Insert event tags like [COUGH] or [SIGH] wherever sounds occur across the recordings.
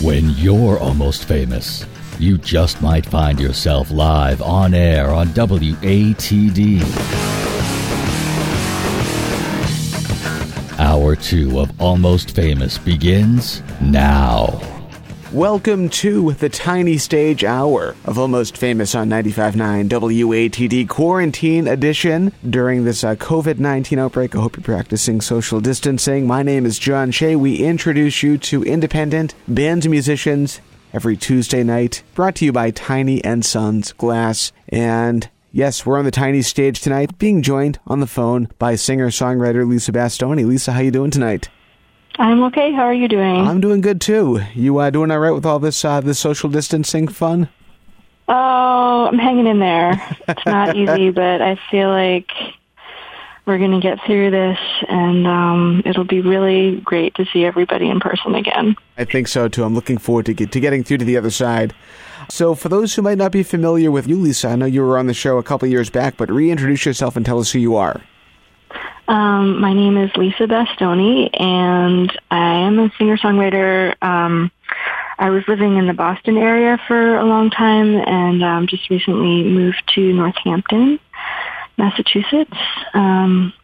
When you're almost famous, you just might find yourself live on air on WATD. Hour two of Almost Famous begins now. Welcome to the Tiny Stage Hour of Almost Famous on 95.9 WATD Quarantine Edition. During this uh, COVID 19 outbreak, I hope you're practicing social distancing. My name is John Shea. We introduce you to independent bands and musicians every Tuesday night, brought to you by Tiny and Sons Glass. And yes, we're on the Tiny Stage tonight, being joined on the phone by singer-songwriter Lisa Bastoni. Lisa, how you doing tonight? I'm okay. How are you doing? I'm doing good too. You uh, doing all right with all this uh, this social distancing fun? Oh, I'm hanging in there. It's not [LAUGHS] easy, but I feel like we're going to get through this, and um, it'll be really great to see everybody in person again. I think so too. I'm looking forward to get to getting through to the other side. So, for those who might not be familiar with you, Lisa, I know you were on the show a couple years back, but reintroduce yourself and tell us who you are. Um, my name is Lisa Bastoni, and I am a singer-songwriter. Um, I was living in the Boston area for a long time, and um, just recently moved to Northampton, Massachusetts. Um,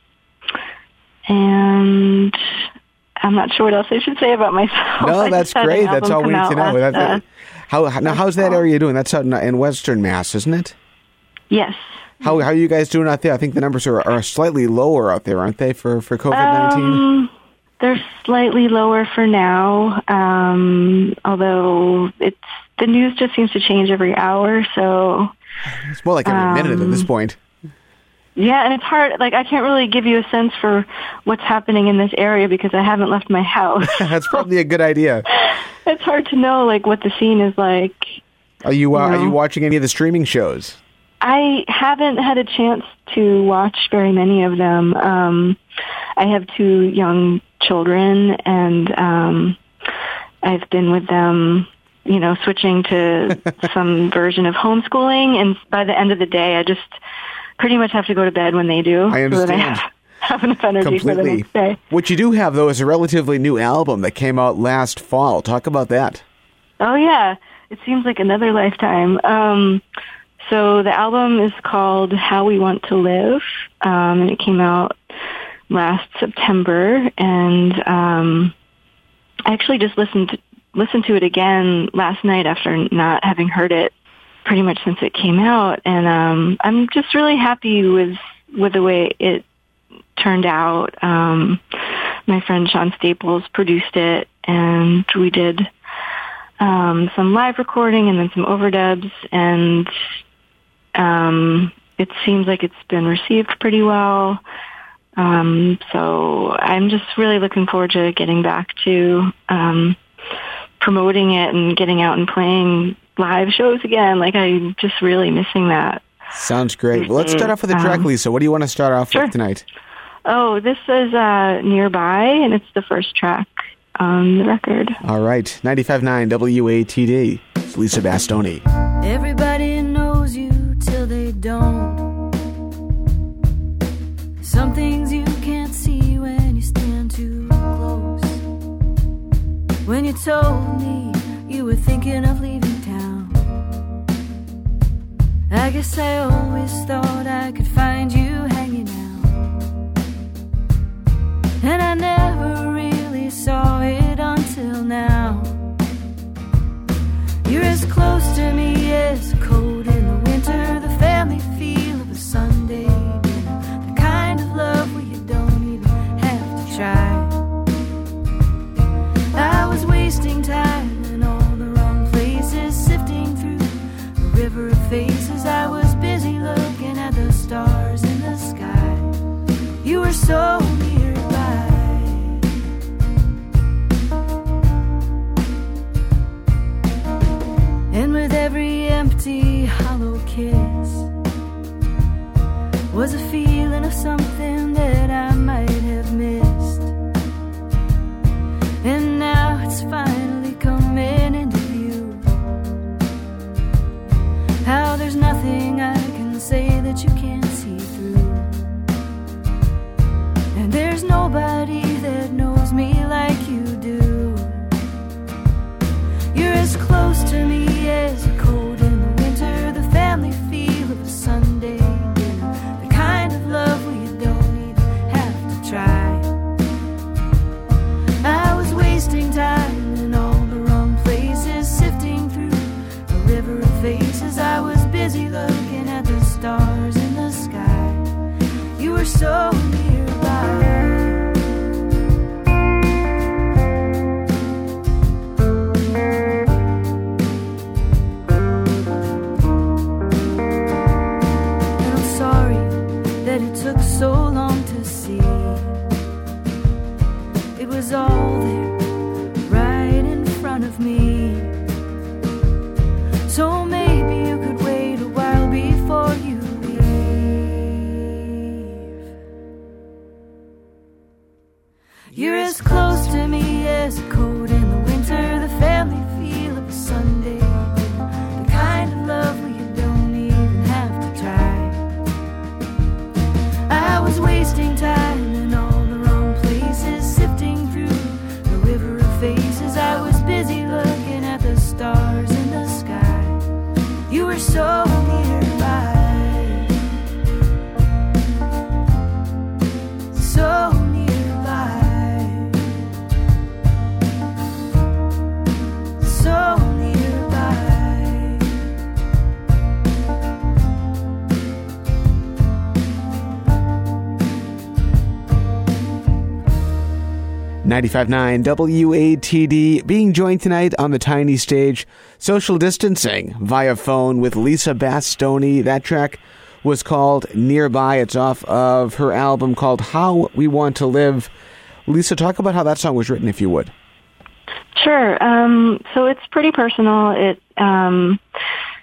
and I'm not sure what else I should say about myself. [LAUGHS] No, that's great. That's all we need to know. last, uh, how, now, how's that area doing? That's out in Western Mass, isn't it? yes. How how are you guys doing out there? I think the numbers are, are slightly lower out there, aren't they, for for COVID nineteen? Um, they're slightly lower for now, um, although it's the news just seems to change every hour. So it's more like every minute at this um, point. yeah, and it's hard. Like I can't really give you a sense for what's happening in this area because I haven't left my house. [LAUGHS] That's probably a good idea. [LAUGHS] it's hard to know like what the scene is like. Are you uh, are you watching any of the streaming shows? I haven't had a chance to watch very many of them. Um, I have two young children, and um, I've been with them, you know, switching to [LAUGHS] some version of homeschooling. And by the end of the day, I just pretty much have to go to bed when they do, I so that I understand. have, [LAUGHS] have enough energy for the next day. What you do have though is a relatively new album that came out last fall. Talk about that. Oh yeah, it seems like another lifetime. Um, so the album is called How We Want to Live, um, and it came out last September. And um, I actually just listened to, listened to it again last night after not having heard it pretty much since it came out. And um, I'm just really happy with with the way it turned out. Um, my friend Sean Staples produced it, and we did um, some live recording and then some overdubs, and um, it seems like it's been received pretty well. Um, so I'm just really looking forward to getting back to um, promoting it and getting out and playing live shows again. Like I'm just really missing that. Sounds great. Well, let's start off with a track, Um, Lisa. What do you want to start off sure. with tonight? Oh, this is uh, nearby, and it's the first track on the record. All right, 95.9 WATD. It's Lisa Bastoni. Everybody Some things you can't see when you stand too close. When you told me you were thinking of leaving town, I guess I always thought I could find you hanging out. And I never really saw it until now. You're as close to me as cold in the winter, the family I was wasting time in all the wrong places, sifting through a river of faces. I was busy looking at the stars in the sky. You were so nearby. And with every empty, hollow kiss was a feeling of something that nobody as close to me as a cold 95.9 WATD being joined tonight on the tiny stage, social distancing via phone with Lisa Bastoni. That track was called Nearby. It's off of her album called How We Want to Live. Lisa, talk about how that song was written, if you would. Sure. Um, so it's pretty personal. It um,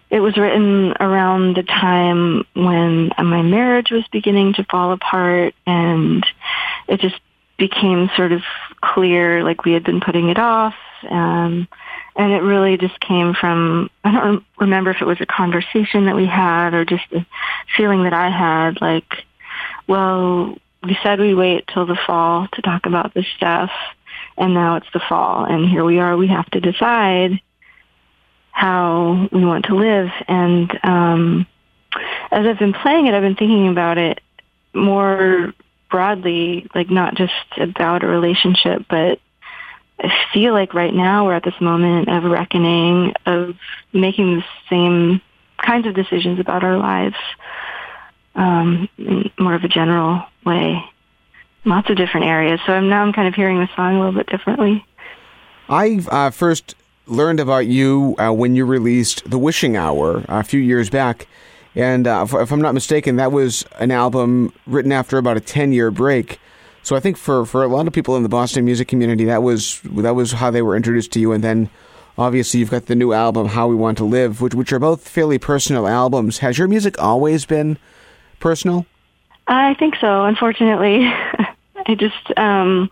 it was written around the time when my marriage was beginning to fall apart, and it just became sort of clear, like we had been putting it off. Um, and it really just came from I don't rem- remember if it was a conversation that we had or just a feeling that I had, like, well, we said we wait till the fall to talk about this stuff and now it's the fall and here we are we have to decide how we want to live and um as i've been playing it i've been thinking about it more broadly like not just about a relationship but i feel like right now we're at this moment of reckoning of making the same kinds of decisions about our lives um in more of a general way lots of different areas. So I'm now I'm kind of hearing the song a little bit differently. I uh, first learned about you uh, when you released The Wishing Hour a few years back. And uh, if, I'm not mistaken, that was an album written after about a 10 year break. So I think for, for a lot of people in the Boston music community, that was that was how they were introduced to you. And then obviously you've got the new album, How We Want to Live, which, which are both fairly personal albums. Has your music always been personal? I think so. Unfortunately, [LAUGHS] I just um,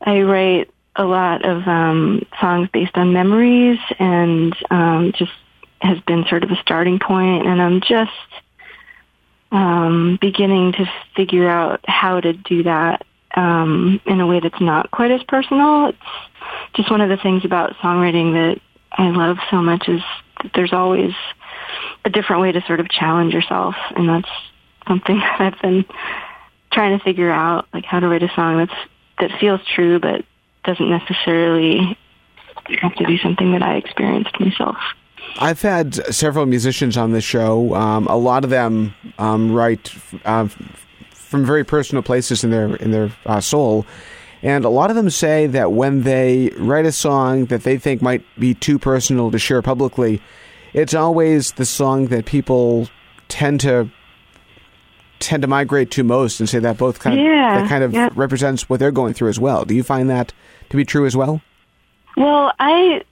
I write a lot of um, songs based on memories, and um, just has been sort of a starting. And I'm just um, beginning to figure out how to do that um, in a way that's not quite as personal. It's just one of the things about songwriting that I love so much is that there's always a different way to sort of challenge yourself, and that's something [LAUGHS] that I've been trying to figure out, like how to write a song that's that feels true, but doesn't necessarily have to be something that I experienced myself. I've had several musicians on this show. Um, a lot of them um, write uh, from very personal places in their in their uh, soul, and a lot of them say that when they write a song that they think might be too personal to share publicly, it's always the song that people tend to tend to migrate to most, and say that both kind of Yeah, that kind of yeah. represents what they're going through as well. Do you find that to be true as well? Well, I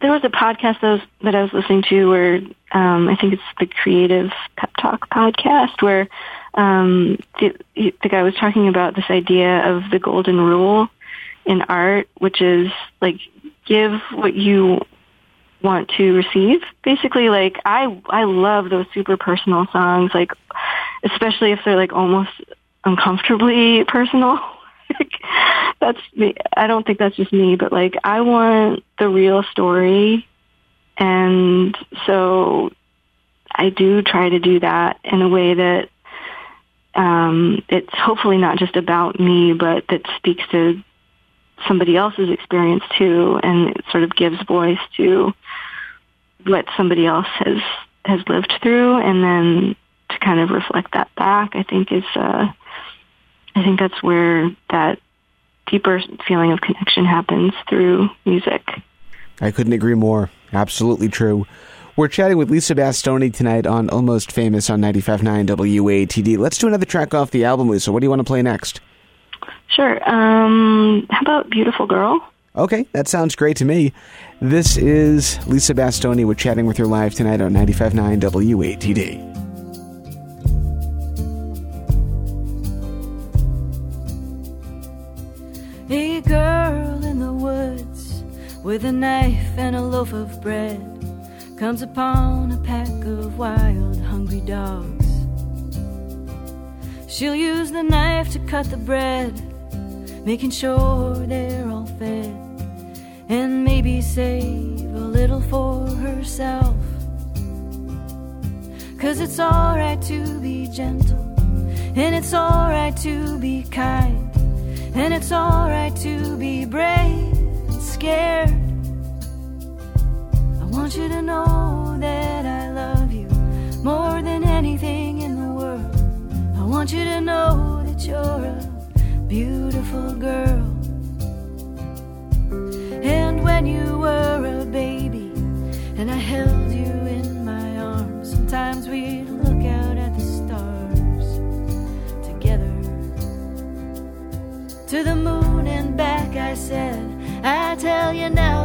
there was a podcast that, was, that I was listening to where um, I think it's the Creative Pep Talk podcast where um, the, the guy was talking about this idea of the golden rule in art, which is like give what you want to receive. Basically, like I I love those super personal songs, like especially if they're like almost uncomfortably personal. [LAUGHS] That's me. I don't think that's just me, but like I want the real story and so I do try to do that in a way that um, it's hopefully not just about me, but that speaks to somebody else's experience too, and it sort of gives voice to what somebody else has has lived through, and then to kind of reflect that back. I think is uh, I think that's where that deeper feeling of connection happens through music. I couldn't agree more. Absolutely true. We're chatting with Lisa Bastoni tonight on Almost Famous on 95.9 WATD. Let's do another track off the album, Lisa. What do you want to play next? Sure. Um, how about Beautiful Girl? Okay, that sounds great to me. This is Lisa Bastoni. We're chatting with her live tonight on 95.9 WATD. A girl in the woods with a knife and a loaf of bread comes upon a pack of wild, hungry dogs. She'll use the knife to cut the bread, making sure they're all fed, and maybe save a little for herself. Cause it's alright to be gentle, and it's alright to be kind. And it's alright to be brave and scared. I want you to know that I love you more than anything in the world. I want you to know that you're a beautiful girl. Said. I tell you now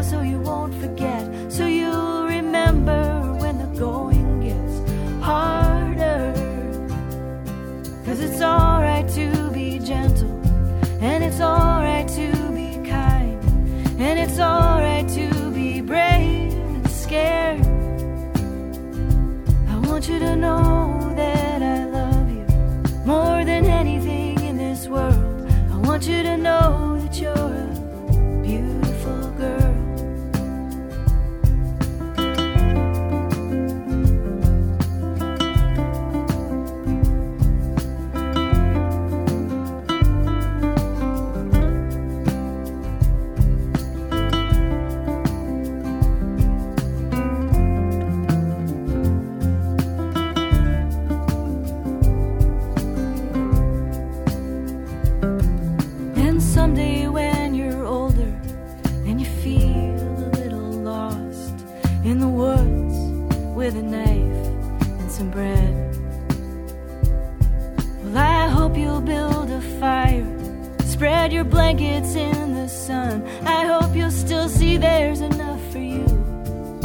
your blankets in the sun. I hope you'll still see there's enough for you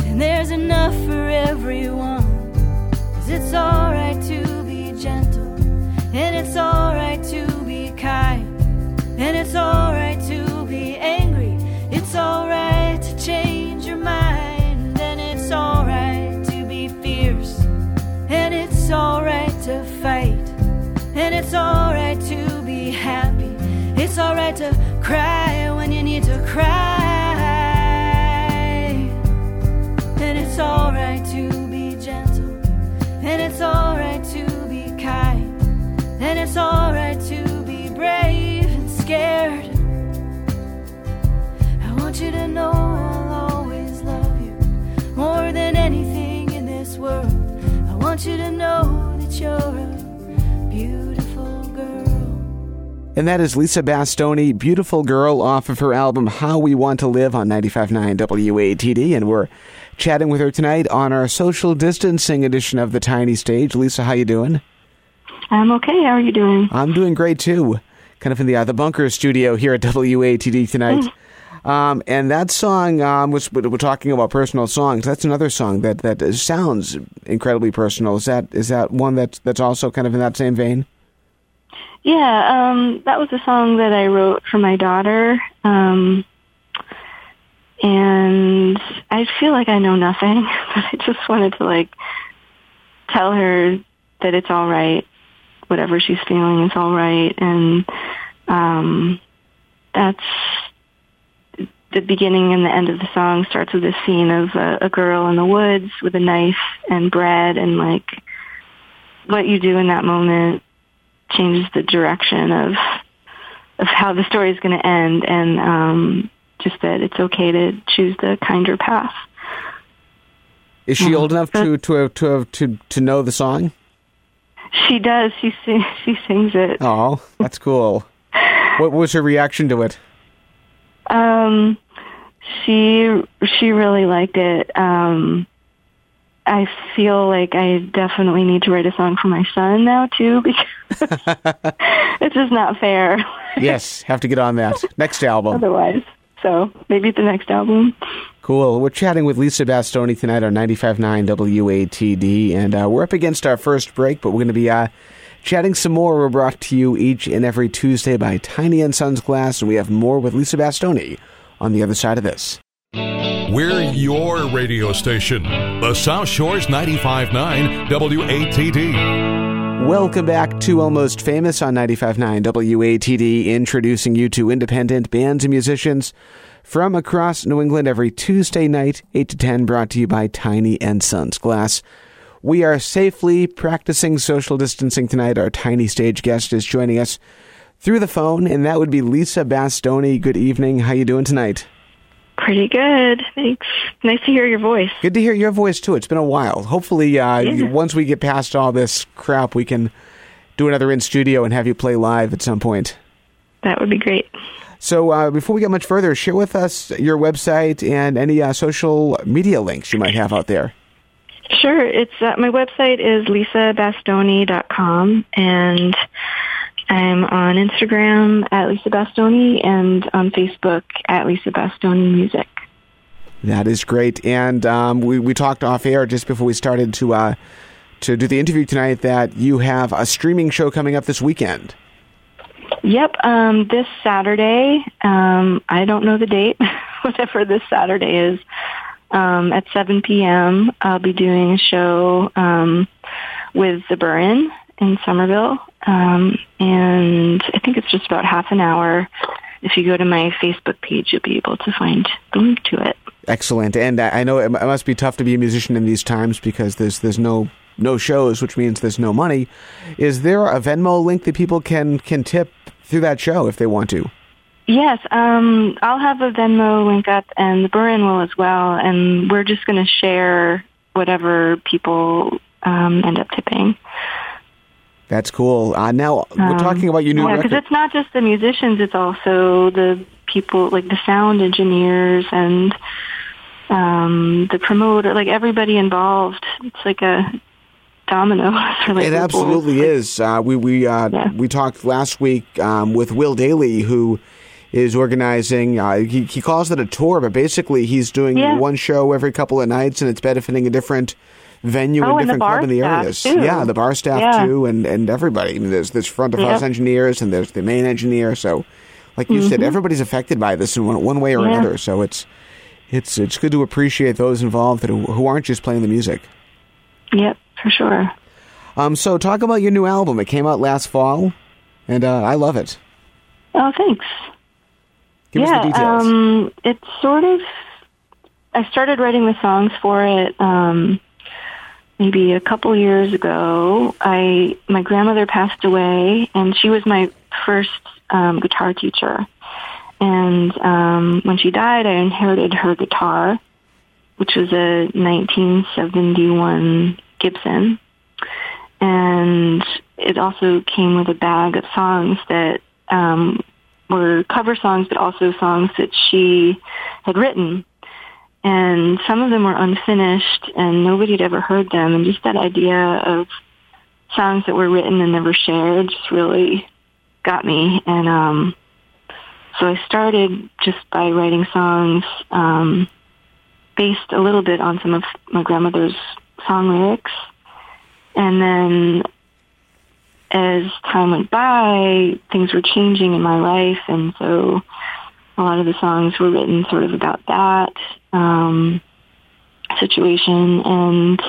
and there's enough for everyone. Cause it's alright to be gentle and it's alright to be kind. And it's alright to be angry. It's alright to change your mind. And it's alright to be fierce. And it's alright to fight. And it's alright to. It's alright to cry when you need to cry. And it's alright to be gentle. And it's alright to be kind. And it's alright to be brave and scared. I want you to know I'll always love you more than anything in this world. I want you to know that you're And that is Lisa Bastoni, Beautiful Girl, off of her album How We Want to Live on 95.9 WATD. And we're chatting with her tonight on our social distancing edition of The Tiny Stage. Lisa, how you doing? I'm okay. How are you doing? I'm doing great too. Kind of in the uh, the bunker studio here at WATD tonight. Um, and that song um, was we're talking about personal songs. That's another song that that sounds incredibly personal. Is that is that one that's that's also kind of in that same vein? Yeah, um, that was a song that I wrote for my daughter. Um, and I feel like I know nothing, [LAUGHS] but I just wanted to like tell her that it's all right. Whatever she's feeling is all right. And, um, that's, the beginning and the end of the song starts with a scene of a, a girl in the woods with a knife and bread and like what you do in that moment changes the direction of of how the story is going to end and um just that it's okay to choose the kinder path. Is she old enough to to to to to know the song? She does. She sing, [LAUGHS] she sings it. Oh, that's cool. what was her reaction to it? Um, she she really liked it. Um, I feel like I definitely need to write a song for my son now too [LAUGHS] because [LAUGHS] it's just not fair. [LAUGHS] yes, have to get on that next album. Otherwise, so maybe the next album. Cool. We're chatting with Lisa Bastoni tonight on 95.9 WATD, and uh, we're up against our first break, but we're going to be uh, chatting some more. We're brought to you each and every Tuesday by Tiny and Sons Glass, and we have more with Lisa Bastoni on the other side of this. We're your radio station, the South Shores 95.9 WATD. Welcome back to Almost Famous on 95.9 WATD, introducing you to independent bands and musicians from across New England every Tuesday night, 8 to 10, brought to you by Tiny and Sons Glass. We are safely practicing social distancing tonight. Our tiny stage guest is joining us through the phone, and that would be Lisa Bastoni. Good evening. How you doing tonight? Pretty good. Thanks. Nice to hear your voice. Good to hear your voice too. It's been a while. Hopefully, uh, Yeah. once we get past all this crap, we can do another in studio and have you play live at some point. That would be great. So, uh, before we get much further, share with us your website and any uh, social media links you might have out there. Sure. It's uh, my website is lisabastoni.com and I'm on Instagram at Lisa Bastoni and on Facebook at Lisa Bastoni Music. That is great. And um, we, we talked off air just before we started to uh, to do the interview tonight that you have a streaming show coming up this weekend. Yep. Um, this Saturday, um, I don't know the date, [LAUGHS] whatever this Saturday is, um, at 7 p.m., I'll be doing a show um, with the Burren in Somerville. Um, and I think it's just about half an hour. If you go to my Facebook page, you'll be able to find the link to it. Excellent. And I know it it must be tough to be a musician in these times because there's there's no no shows, which means there's no money. Is there a Venmo link that people can can tip through that show if they want to? Yes, um, I'll have a Venmo link up, and the Burren will as well. And we're just going to share whatever people um, end up tipping. That's cool. Uh, now we're Um, talking about your new yeah, because it's not just the musicians; it's also the people, like the sound engineers and um, the promoter, like everybody involved. It's like a domino. [LAUGHS] for like It absolutely is. Uh, we we uh, Yeah. we talked last week um, with Will Dailey, who is organizing. Uh, he he calls it a tour, but basically he's doing Yeah. one show every couple of nights, and it's benefiting a different venue Oh, and different club in the areas. too. Yeah, the bar staff Yeah. too, and and everybody. I mean, there's there's front of house Yep. engineers, and there's the main engineer. So, like you said, everybody's affected by this in one, one way or Mm-hmm. Yeah. another. So it's it's it's good to appreciate those involved that who, who aren't just playing the music. Yep, for sure. Um, so talk about your new album. It came out last fall, and uh, I love it. Oh, thanks. Give yeah, us the details. Um, it's sort of. I started writing the songs for it um, maybe a couple years ago. I my grandmother passed away, and she was my first um, guitar teacher. And um, when she died, I inherited her guitar, which was a 1971 Gibson, and it also came with a bag of songs that um, were cover songs, but also songs that she had written. And some of them were unfinished, and nobody had ever heard them. And just that idea of songs that were written and never shared just really got me. And um, so I started just by writing songs um, based a little bit on some of my grandmother's song lyrics. And then as time went by, things were changing in my life, and so a lot of the songs were written sort of about that um, situation. And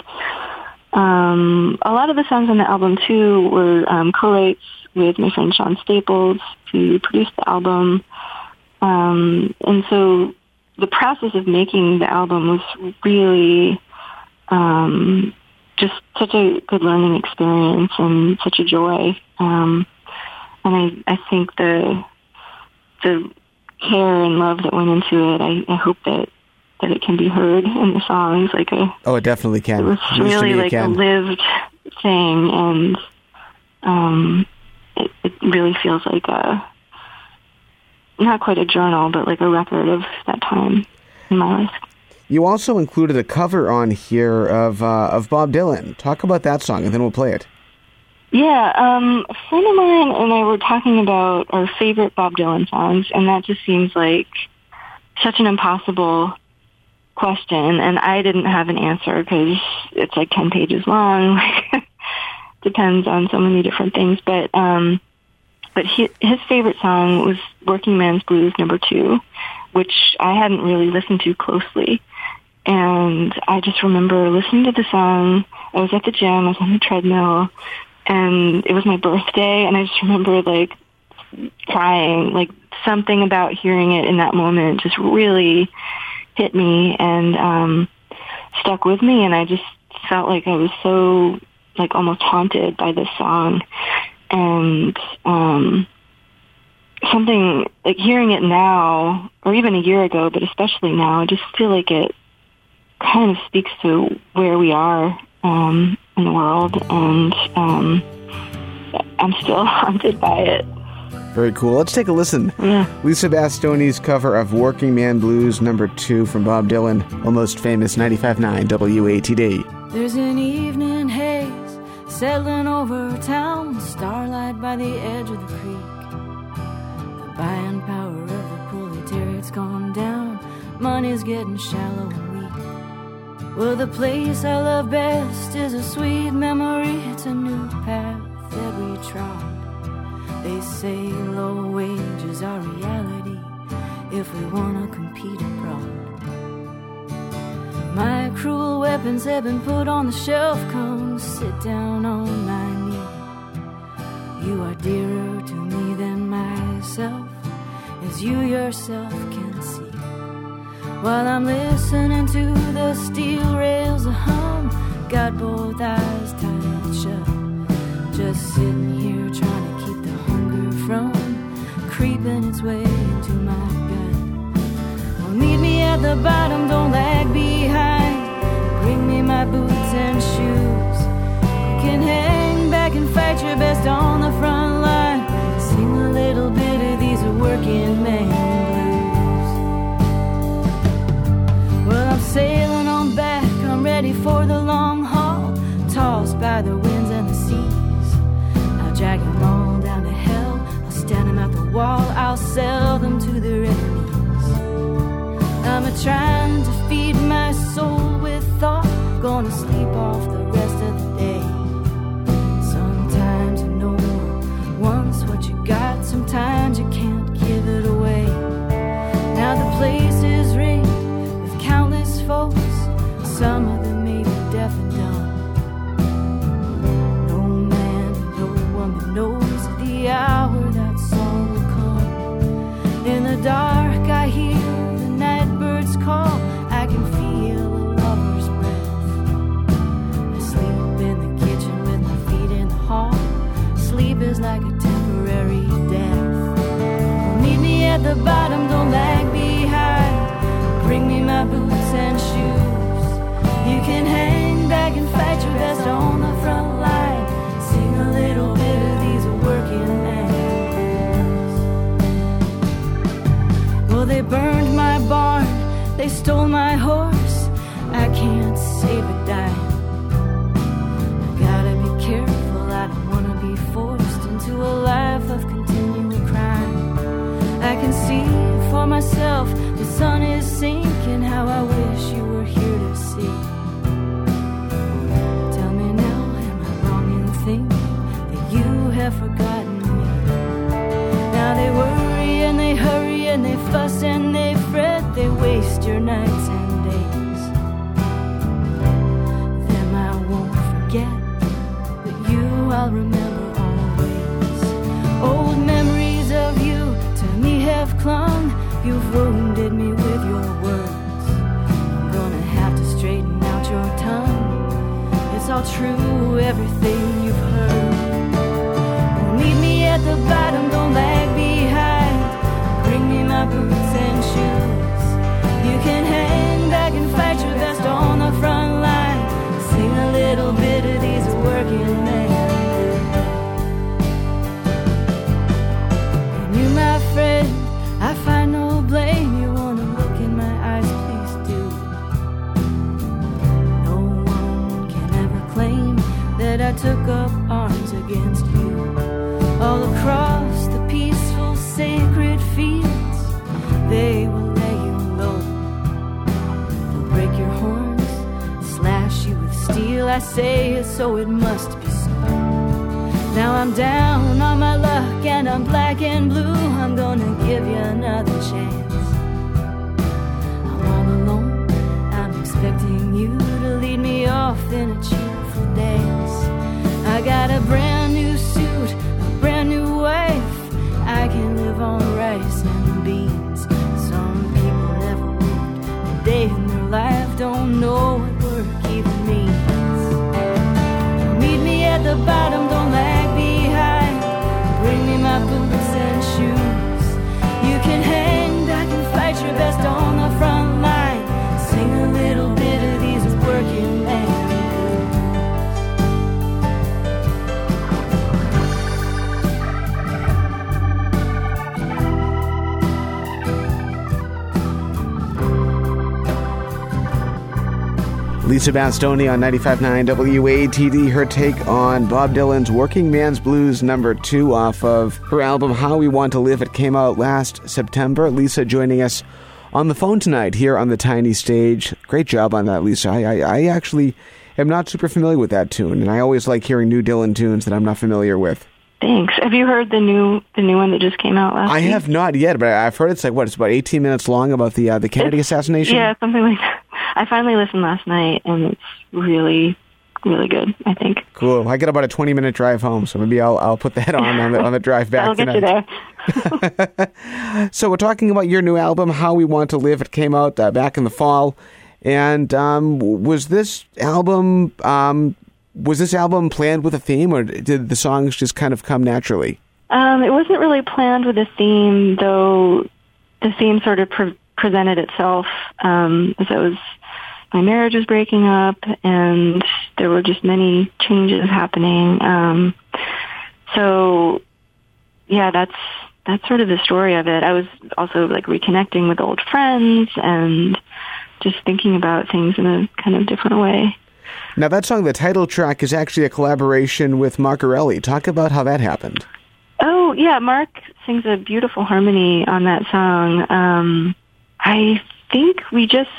um, a lot of the songs on the album too were um, co-writes with my friend Sean Staples, who produced the album. Um, and so the process of making the album was really um, just such a good learning experience and such a joy. Um, and I, I think the the care and love that went into it, I, I hope that that it can be heard in the songs. Like a Oh, it definitely can. it was really like a lived thing, and um, it, it really feels like a not quite a journal, but like a record of that time in my life. You also included a cover on here of uh, of Bob Dylan. Talk about that song, and then we'll play it. Yeah, um, a friend of mine and I were talking about our favorite Bob Dylan songs, and that just seems like such an impossible question, and I didn't have an answer because it's like 10 pages long. [LAUGHS] Depends on so many different things, but, um, but he, his favorite song was Working Man's Blues number two, which I hadn't really listened to closely. And I just remember listening to the song. I was at the gym, I was on the treadmill, and it was my birthday and I just remember like crying like something about hearing it in that moment just really hit me and um stuck with me. And I just felt like I was so like almost haunted by this song. And um something like hearing it now or even a year ago but especially now I just feel like it kind of speaks to where we are um, in the world, and um, I'm still [LAUGHS] haunted by it. Very cool. Let's take a listen. Yeah. Lisa Bastoni's cover of Working Man Blues number two from Bob Dylan, almost famous 95.9 WATD. There's an evening haze settling over town, starlight by the edge of the creek. The buying power of the proletariat's gone down, money's getting shallow and weak. Well, the place I love best is a sweet memory, it's a new path that we trod. They say low wages are reality if we wanna compete abroad. My cruel weapons have been put on the shelf. Come sit down on my knee. You are dearer to me than myself, as you yourself can see. While I'm listening to the steel rails hum, got both eyes tight shut. Just sitting here trying creeping its way into my gut. Well, meet me at the bottom, don't lag behind. Bring me my boots and shoes. You can hang back and fight your best on the front line. Sing a little bit of these working man blues. Well, I'm sailing on back, I'm ready for the long haul. Tossed by the winds wall, I'll sell them to their enemies. I'm a trying to feed my soul with thought. Gonna sleep off the rest of the day. Sometimes you know once what you I'll remember always. Old memories of you to me have clung. You've wounded me with your words. I'm gonna have to straighten out your tongue. It's all true, everything you've I say it, so it must be so. Now I'm down on my luck and I'm black and blue. I'm gonna give you another chance. I'm all alone. I'm expecting you to lead me off in a cheerful dance. I got a brand new suit, a brand new wife. I can live on rice and beans. Some people never worked a day in their life, don't know the bottom, Lisa Bastoni on 95.9 WATD, her take on Bob Dylan's Working Man's Blues number two off of her album How We Want to Live. It came out last September. Lisa joining us on the phone tonight here on the tiny stage. Great job on that, Lisa. I, I, I actually am not super familiar with that tune, and I always like hearing new Dylan tunes that I'm not familiar with. Thanks. Have you heard the new the new one that just came out last I week? have not yet, but I've heard it's like what? It's about 18 minutes long about the uh, the Kennedy It's- assassination. Yeah, something like that. I finally listened last night, and it's really, really good. I think Cool. I get about a 20 minute drive home, so maybe I'll I'll put that on on the, on the drive back [LAUGHS] that'll get tonight. you there. [LAUGHS] So we're talking about your new album, How We Want to Live. It came out uh, back in the fall, and um, was this album um, was this album planned with a theme, or did the songs just kind of come naturally? Um, it wasn't really planned with a theme, though. The theme sort of pre- presented itself um, as I was. My marriage was breaking up, and there were just many changes happening. Um, so, yeah, that's that's sort of the story of it. I was also like reconnecting with old friends and just thinking about things in a kind of different way. Now that song, the title track, is actually a collaboration with Mark Erelli. Talk about how that happened. Oh yeah, Mark sings a beautiful harmony on that song. Um, I think we just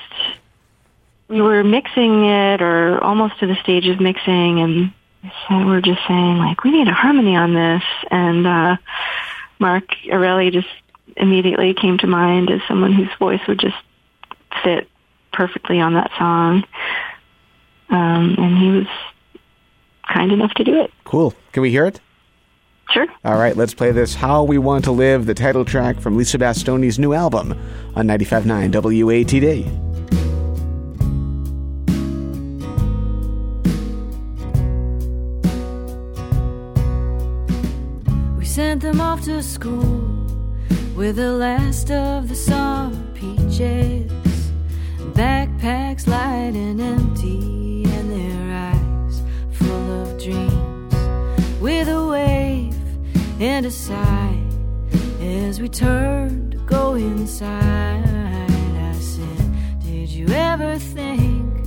we were mixing it, or almost to the stage of mixing, and so we're just saying like we need a harmony on this, and uh, Mark Erelli just immediately came to mind as someone whose voice would just fit perfectly on that song, um, and he was kind enough to do it. Cool. Can we hear it? Sure. All right, let's play this How We Want to Live, the title track from Lisa Bastoni's new album on 95.9 WATD. We sent them off to school with the last of the summer peaches. Backpacks light and empty, and their eyes full of dreams. With a wave and a sigh as we turned to go inside, I said, Did you ever think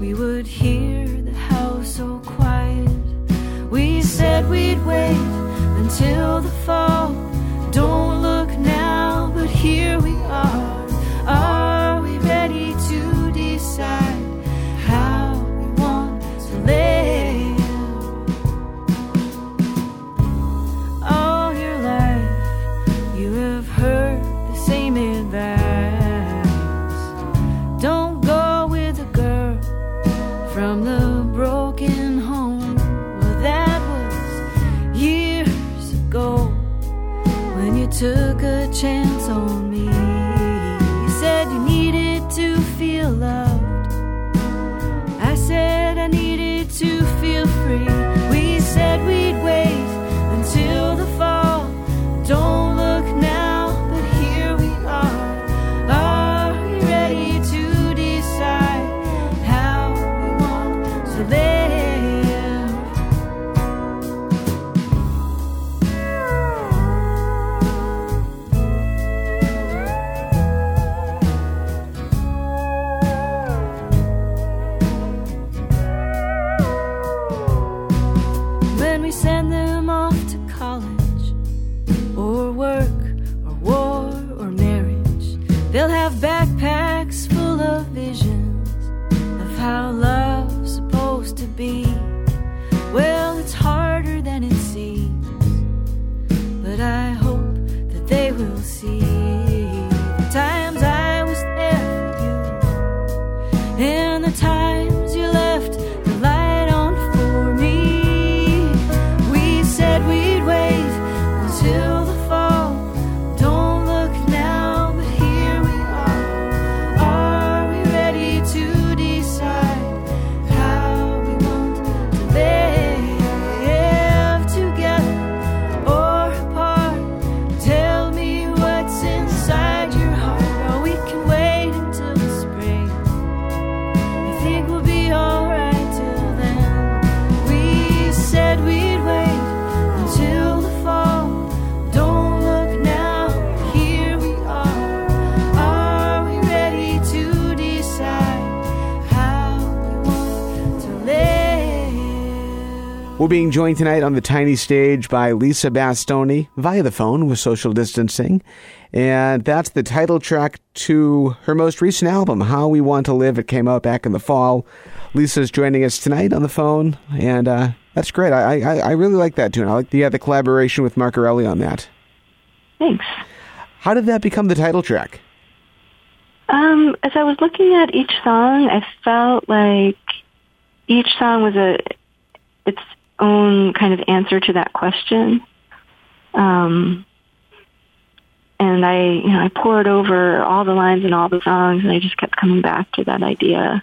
we would hear the house so quiet? We said we'd wait until the fall. They'll have backpacks full of visions of how love's supposed to be. We're being joined tonight on the tiny stage by Lisa Bastoni via the phone with social distancing. And that's the title track to her most recent album, How We Want to Live. It came out back in the fall. Lisa's joining us tonight on the phone, and uh, that's great. I, I, I really like that tune. I like the, uh, the collaboration with Mark Erelli on that. Thanks. How did that become the title track? Um, as I was looking at each song, I felt like each song was a its own kind of answer to that question. Um, and I, you know, I poured over all the lines and all the songs, and I just kept coming back to that idea.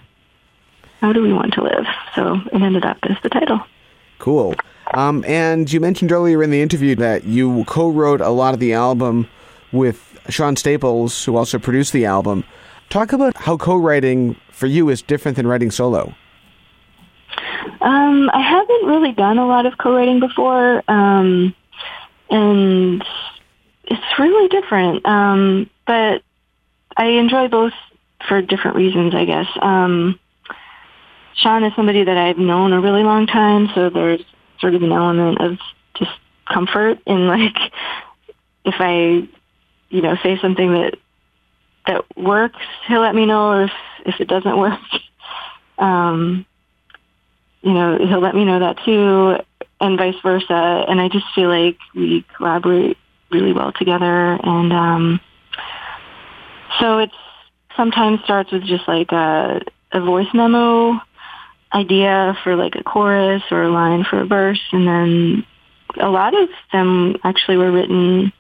How do we want to live? So it ended up as the title. Cool. Um, and you mentioned earlier in the interview that you co-wrote a lot of the album with Sean Staples, who also produced the album. Talk about how co-writing for you is different than writing solo. Um, I haven't really done a lot of co-writing before, um, and it's really different. Um, but I enjoy both for different reasons, I guess. Um, Sean is somebody that I've known a really long time, so there's sort of an element of just comfort in like if I, you know, say something that that works, he'll let me know. If if it doesn't work, [LAUGHS] um, you know, he'll let me know that too, and vice versa. And I just feel like we collaborate really well together, and um, so it's sometimes starts with just like a a voice memo idea for like a chorus or a line for a verse, and then a lot of them actually were written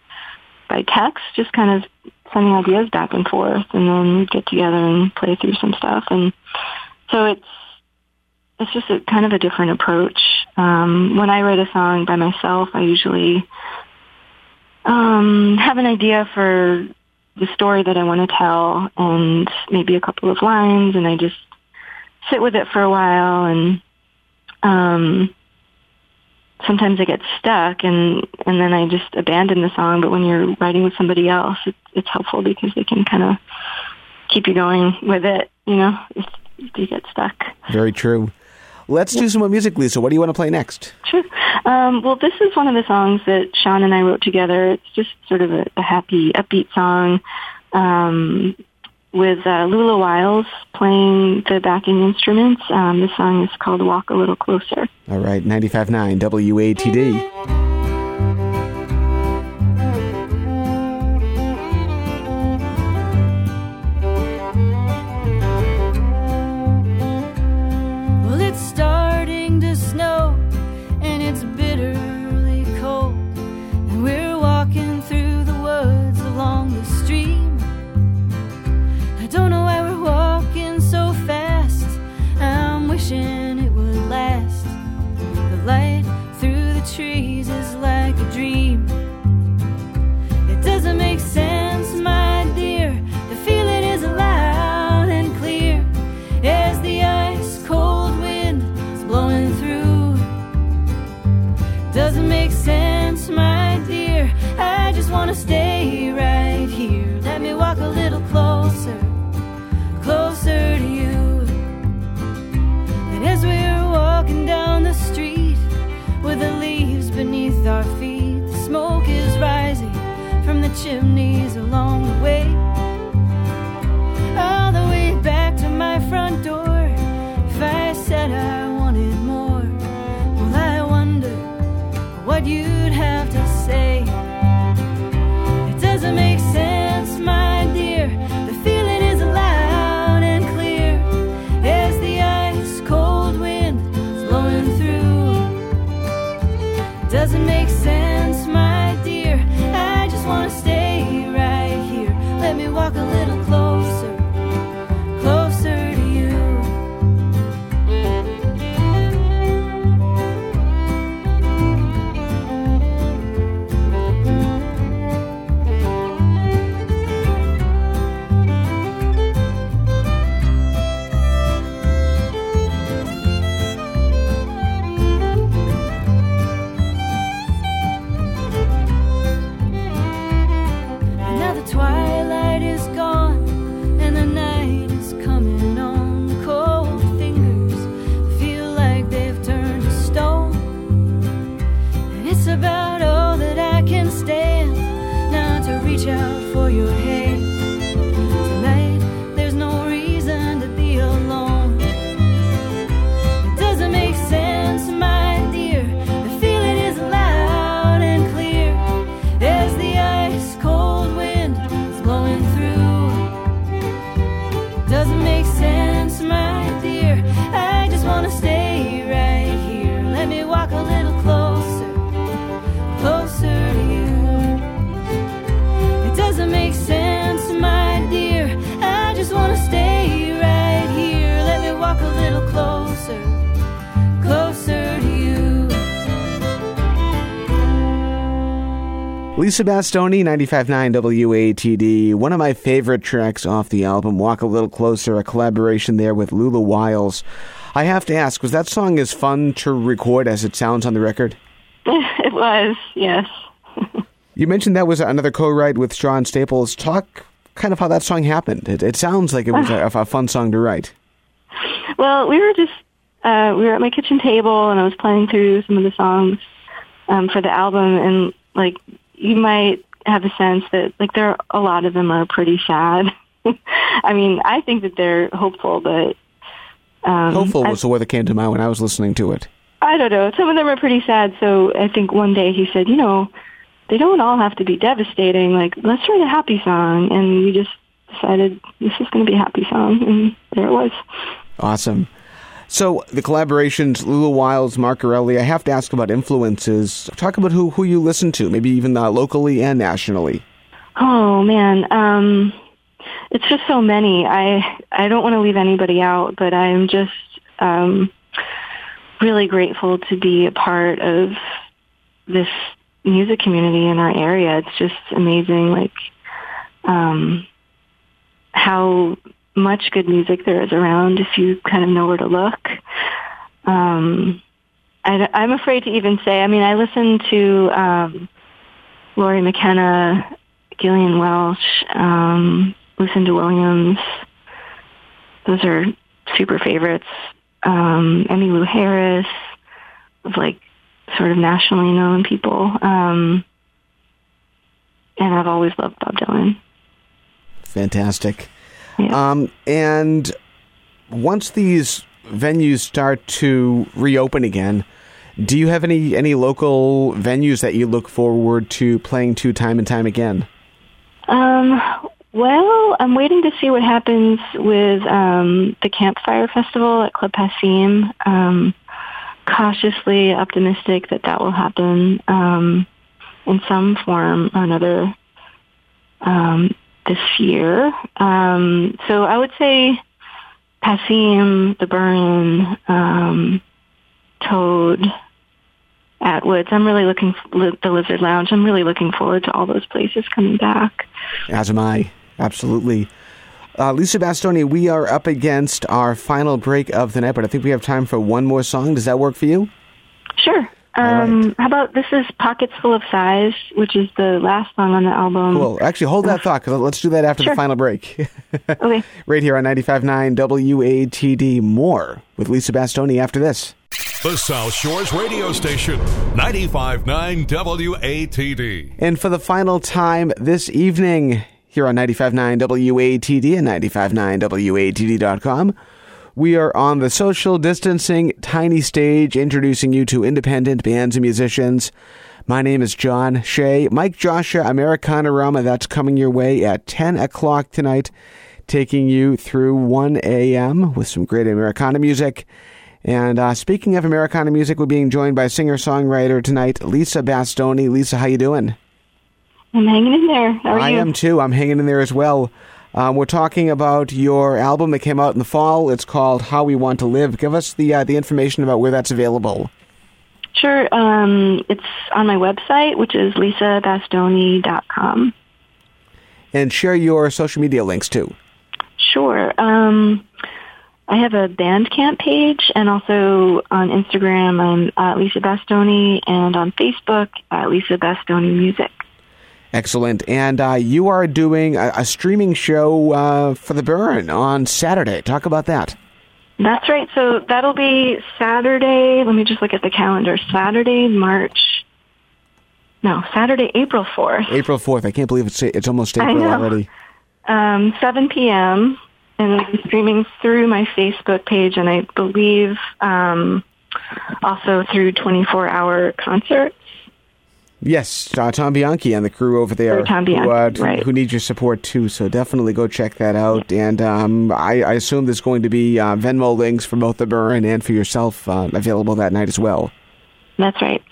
by text, just kind of sending ideas back and forth, and then we'd get together and play through some stuff. And so it's it's just a kind of a different approach. Um, when I write a song by myself, I usually um, have an idea for the story that I want to tell, and maybe a couple of lines, and I just sit with it for a while and um sometimes I get stuck and and then I just abandon the song but when you're writing with somebody else it's it's helpful because they can kind of keep you going with it you know if, if you get stuck Very true. Let's do some more music, Lisa. What do you want to play next? Sure. Um, well, this is one of the songs that Sean and I wrote together. It's just sort of a, a happy, upbeat song. Um, with uh, Lula Wiles playing the backing instruments. Um, the song is called Walk a Little Closer. All right, 95.9 WATD. Trees is like a dream. Lisa Bastoni, 95.9 WATD. One of my favorite tracks off the album, Walk a Little Closer, a collaboration there with Lula Wiles. I have to ask, was that song as fun to record as it sounds on the record? [LAUGHS] it was, yes. [LAUGHS] You mentioned that was another co-write with Sean Staples. Talk kind of how that song happened. It, it sounds like it was a, [SIGHS] a fun song to write. Well, we were just uh, we were at my kitchen table, and I was playing through some of the songs um, for the album, and like you might have a sense that like there are a lot of them are pretty sad. [LAUGHS] I mean, I think that they're hopeful, but um, Hopeful I- was the word that came to mind when I was listening to it. I don't know. Some of them are pretty sad. So I think one day he said, you know, they don't all have to be devastating. Like, let's write a happy song. And we just decided this is going to be a happy song. And there it was. Awesome. So the collaborations, Lula Wiles, Mark. I have to ask about influences. Talk about who who you listen to, maybe even uh, locally and nationally. Oh man, um, it's just so many. I I don't want to leave anybody out, but I'm just um, really grateful to be a part of this music community in our area. It's just amazing, like um, how much good music there is around if you kind of know where to look. Um, I, I'm afraid to even say. I mean, I listen to um, Lori McKenna, Gillian Welch, um, Lucinda Williams. Those are super favorites. Um, Emmylou Harris, of like sort of nationally known people. Um, and I've always loved Bob Dylan. Fantastic. Yeah. Um, and once these venues start to reopen again, do you have any any local venues that you look forward to playing to time and time again? Um, well, I'm waiting to see what happens with um, the Campfire Festival at Club Passim. Um, cautiously optimistic that that will happen um, in some form or another um, this year. Um, so I would say Passim, The Burren, um, Toad, Atwoods. I'm really looking li- the Lizard Lounge. I'm really looking forward to all those places coming back. As am I. Absolutely. Uh, Lisa Bastoni, we are up against our final break of the night, but I think we have time for one more song. Does that work for you? Sure. All Um, right. How about this is Pockets Full of Sighs, which is the last song on the album. Well, actually, hold that thought because let's do that after the final break. [LAUGHS] Okay. right here on 95.9 WATD. More with Lisa Bastoni after this. The South Shores radio station, 95.9 WATD. And for the final time this evening, here on 95.9 WATD and 95.9WATD.com, we are on the social distancing tiny stage introducing you to independent bands and musicians. My name is John Shea. Mike Joshua, Americana Rama, that's coming your way at 10 o'clock tonight, taking you through 1 a.m. with some great Americana music. And uh, speaking of Americana music, we're being joined by singer-songwriter tonight, Lisa Bastoni. Lisa, how you doing? I'm hanging in there. How are I am too. I'm hanging in there as well. Um, we're talking about your album that came out in the fall. It's called How We Want to Live. Give us the uh, the information about where that's available. Sure. Um, it's on my website, which is lisabastoni.com. And share your social media links too. Sure. Um, I have a Bandcamp page, and also on Instagram, I'm uh, Lisa Bastoni, and on Facebook, uh, Lisa Bastoni Music. Excellent. And uh, you are doing a, a streaming show uh, for the Burren on Saturday. Talk about that. That's right. So that'll be Saturday. Let me just look at the calendar. Saturday, March. No, Saturday, April 4th, April 4th. I can't believe it's it's almost April already. um, 7 p.m. And I'm streaming through my Facebook page, and I believe um, also through 24-hour concerts. Yes, uh, Tom Bianchi and the crew over there Tom who, uh, Bianchi, right. who need your support too. So definitely go check that out. And um, I, I assume there's going to be uh, Venmo links for both the Burren and for yourself uh, available that night as well. That's right.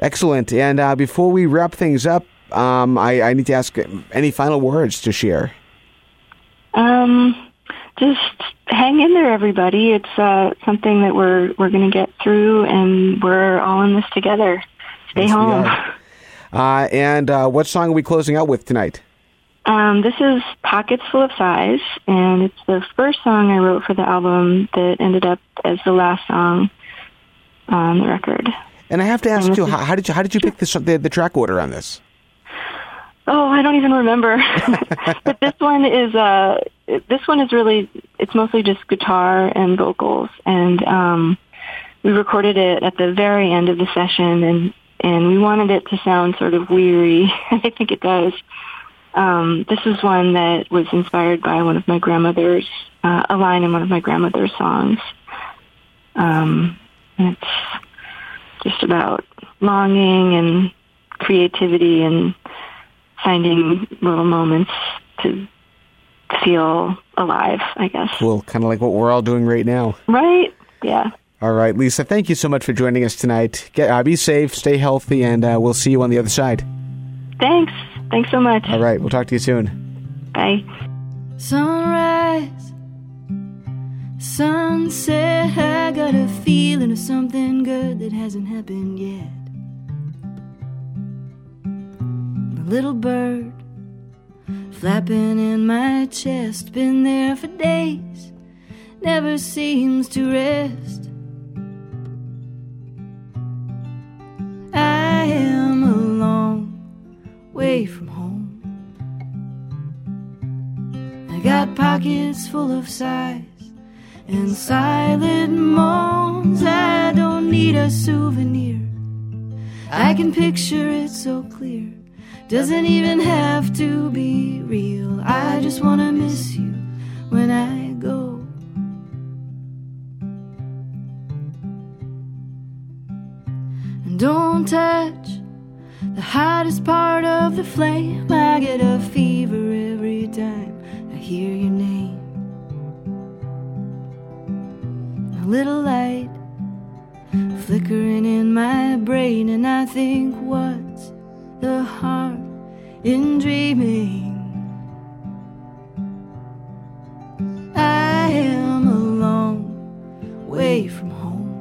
Excellent. And uh, before we wrap things up, um, I, I need to ask any final words to share. Um, just hang in there, everybody. It's uh, something that we're we're going to get through, and we're all in this together. Stay Yes, home. Uh, and uh, what song are we closing out with tonight? Um, this is Pockets Full of Sighs, and it's the first song I wrote for the album that ended up as the last song on the record. And I have to ask too, how, how did you how did you pick this the, the track order on this? Oh, I don't even remember. [LAUGHS] but this one is uh this one is really it's mostly just guitar and vocals and um we recorded it at the very end of the session and and we wanted it to sound sort of weary. [LAUGHS] I think it does. Um, this is one that was inspired by one of my grandmother's, uh, a line in one of my grandmother's songs. Um, and it's just about longing and creativity and finding little moments to feel alive, I guess. Well, kind of like what we're all doing right now. Right? Yeah. All right, Lisa, thank you so much for joining us tonight. Get, uh, be safe, stay healthy, and uh, we'll see you on the other side. Thanks. Thanks so much. All right, we'll talk to you soon. Bye. Sunrise, sunset. I got a feeling of something good that hasn't happened yet. A little bird flapping in my chest, been there for days, never seems to rest. Pockets full of sighs and silent moans. I don't need a souvenir. I can picture it so clear. Doesn't even have to be real. I just wanna miss you when I go. And don't touch the hottest part of the flame. I get a fever every time hear your name. A little light flickering in my brain, and I think, what's the harm in dreaming? I am a long way from home.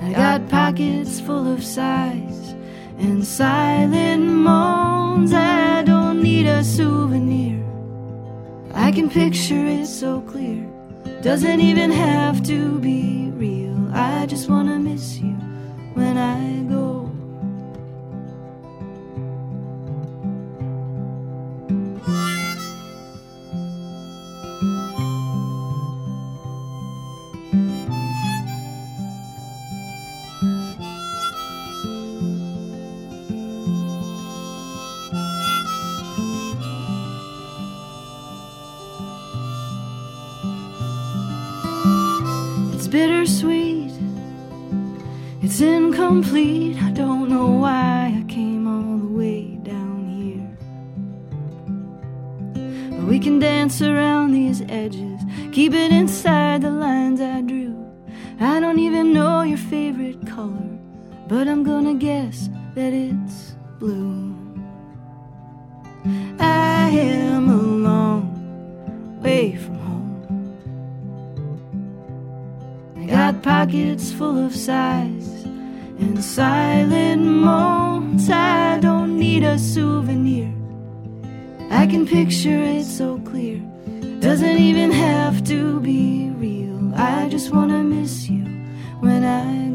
I got pockets full of sighs and silent moans. I don't need a souvenir. I can picture it so clear. Doesn't even have to be incomplete. I don't know why I came all the way down here. But we can dance around these edges, keep it inside the lines I drew. I don't even know your favorite color, but I'm gonna guess that it's blue. I am a long way from home. I got pockets full of sighs a souvenir. I can picture it so clear. Doesn't even have to be real. I just wanna miss you when I